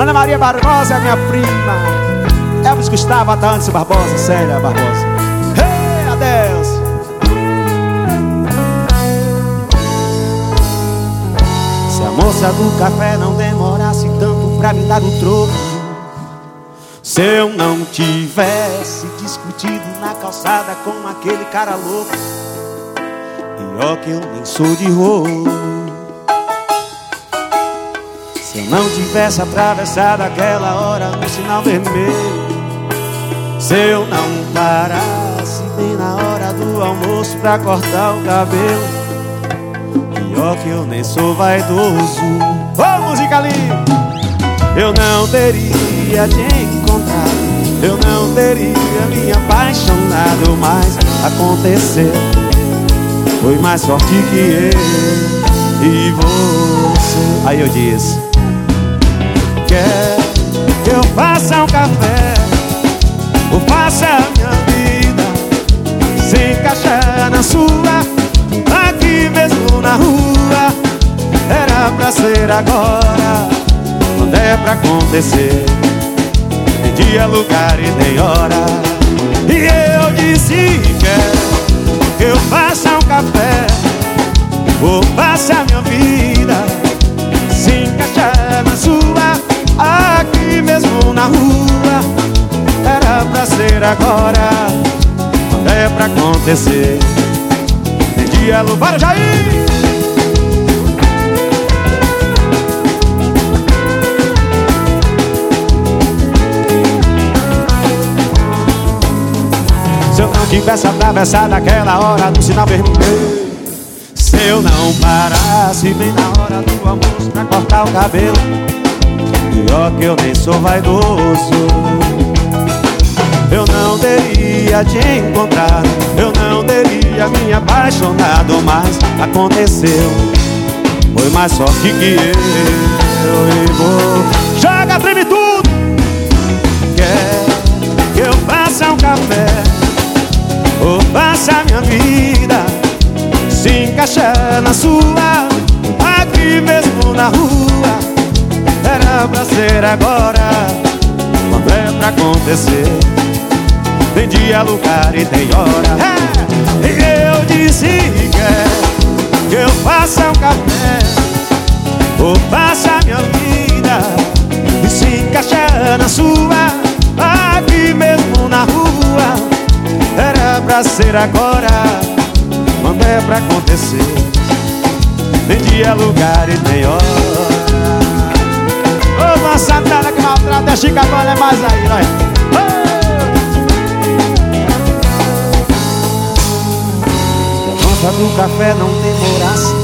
Ana Maria Barbosa é minha prima. Elvis Gustavo, Adantes Barbosa, Célia Barbosa. Hey, adeus. Se a moça do café não demorasse tanto pra me dar o troco. Se eu não tivesse discutido na calçada com aquele cara louco. Ó que eu nem sou de roubo. Se eu não tivesse atravessado aquela hora no sinal vermelho Se eu não parasse bem na hora do almoço pra cortar o cabelo Pior que eu nem sou vaidoso. Ô oh, música linda! Eu não teria te encontrado Eu não teria me apaixonado Mas aconteceu. Foi mais sorte que eu e você Aí eu disse quer que eu faça um café? Ou faça a minha vida Se encaixar na sua? Aqui mesmo na rua Era pra ser agora Quando é pra acontecer. Tem dia, lugar e nem hora. E eu disse quer Que eu faça um café agora Quando é pra acontecer Tem dia, Bora, Jair! Se eu não tivesse atravessado aquela hora do sinal vermelho Se eu não parasse bem na hora do almoço pra cortar o cabelo Pior que eu nem sou vaidoso teria te encontrado Eu não teria me apaixonado Mas aconteceu. Foi mais sorte que eu e vou Joga, treme tudo. Quer que eu faça um café? Ou faça minha vida Se encaixar na sua? Aqui mesmo na rua. Era pra ser agora. Quando é pra acontecer Tem dia, lugar e tem hora. É. E eu disse que quer Que eu faça um café. Ou faça minha vida E se encaixar na sua. Aqui mesmo na rua Era pra ser agora Quando é pra acontecer. Tem dia, lugar e tem hora. Ô, Santana que maltrata, a Chica agora é mais aí, vai. Conta do café não demorasse